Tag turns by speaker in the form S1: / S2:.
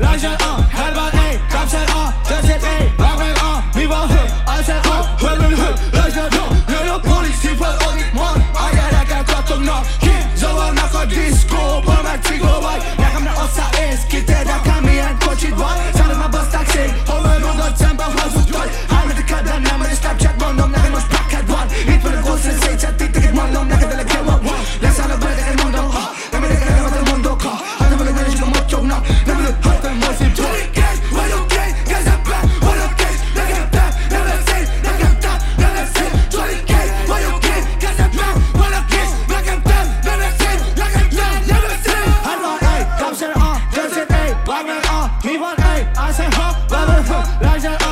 S1: Larger on, head uh, about eight, drop set on, uh, just hit eight, rock back on, me ball hood, I said on, hood and hood, larger on, little police, he put on it, one, I got a guy, got to knock, yeah, so I'm not a disco, but I'm a tickle, like, Me one night, I say, huh, love her, huh, like that.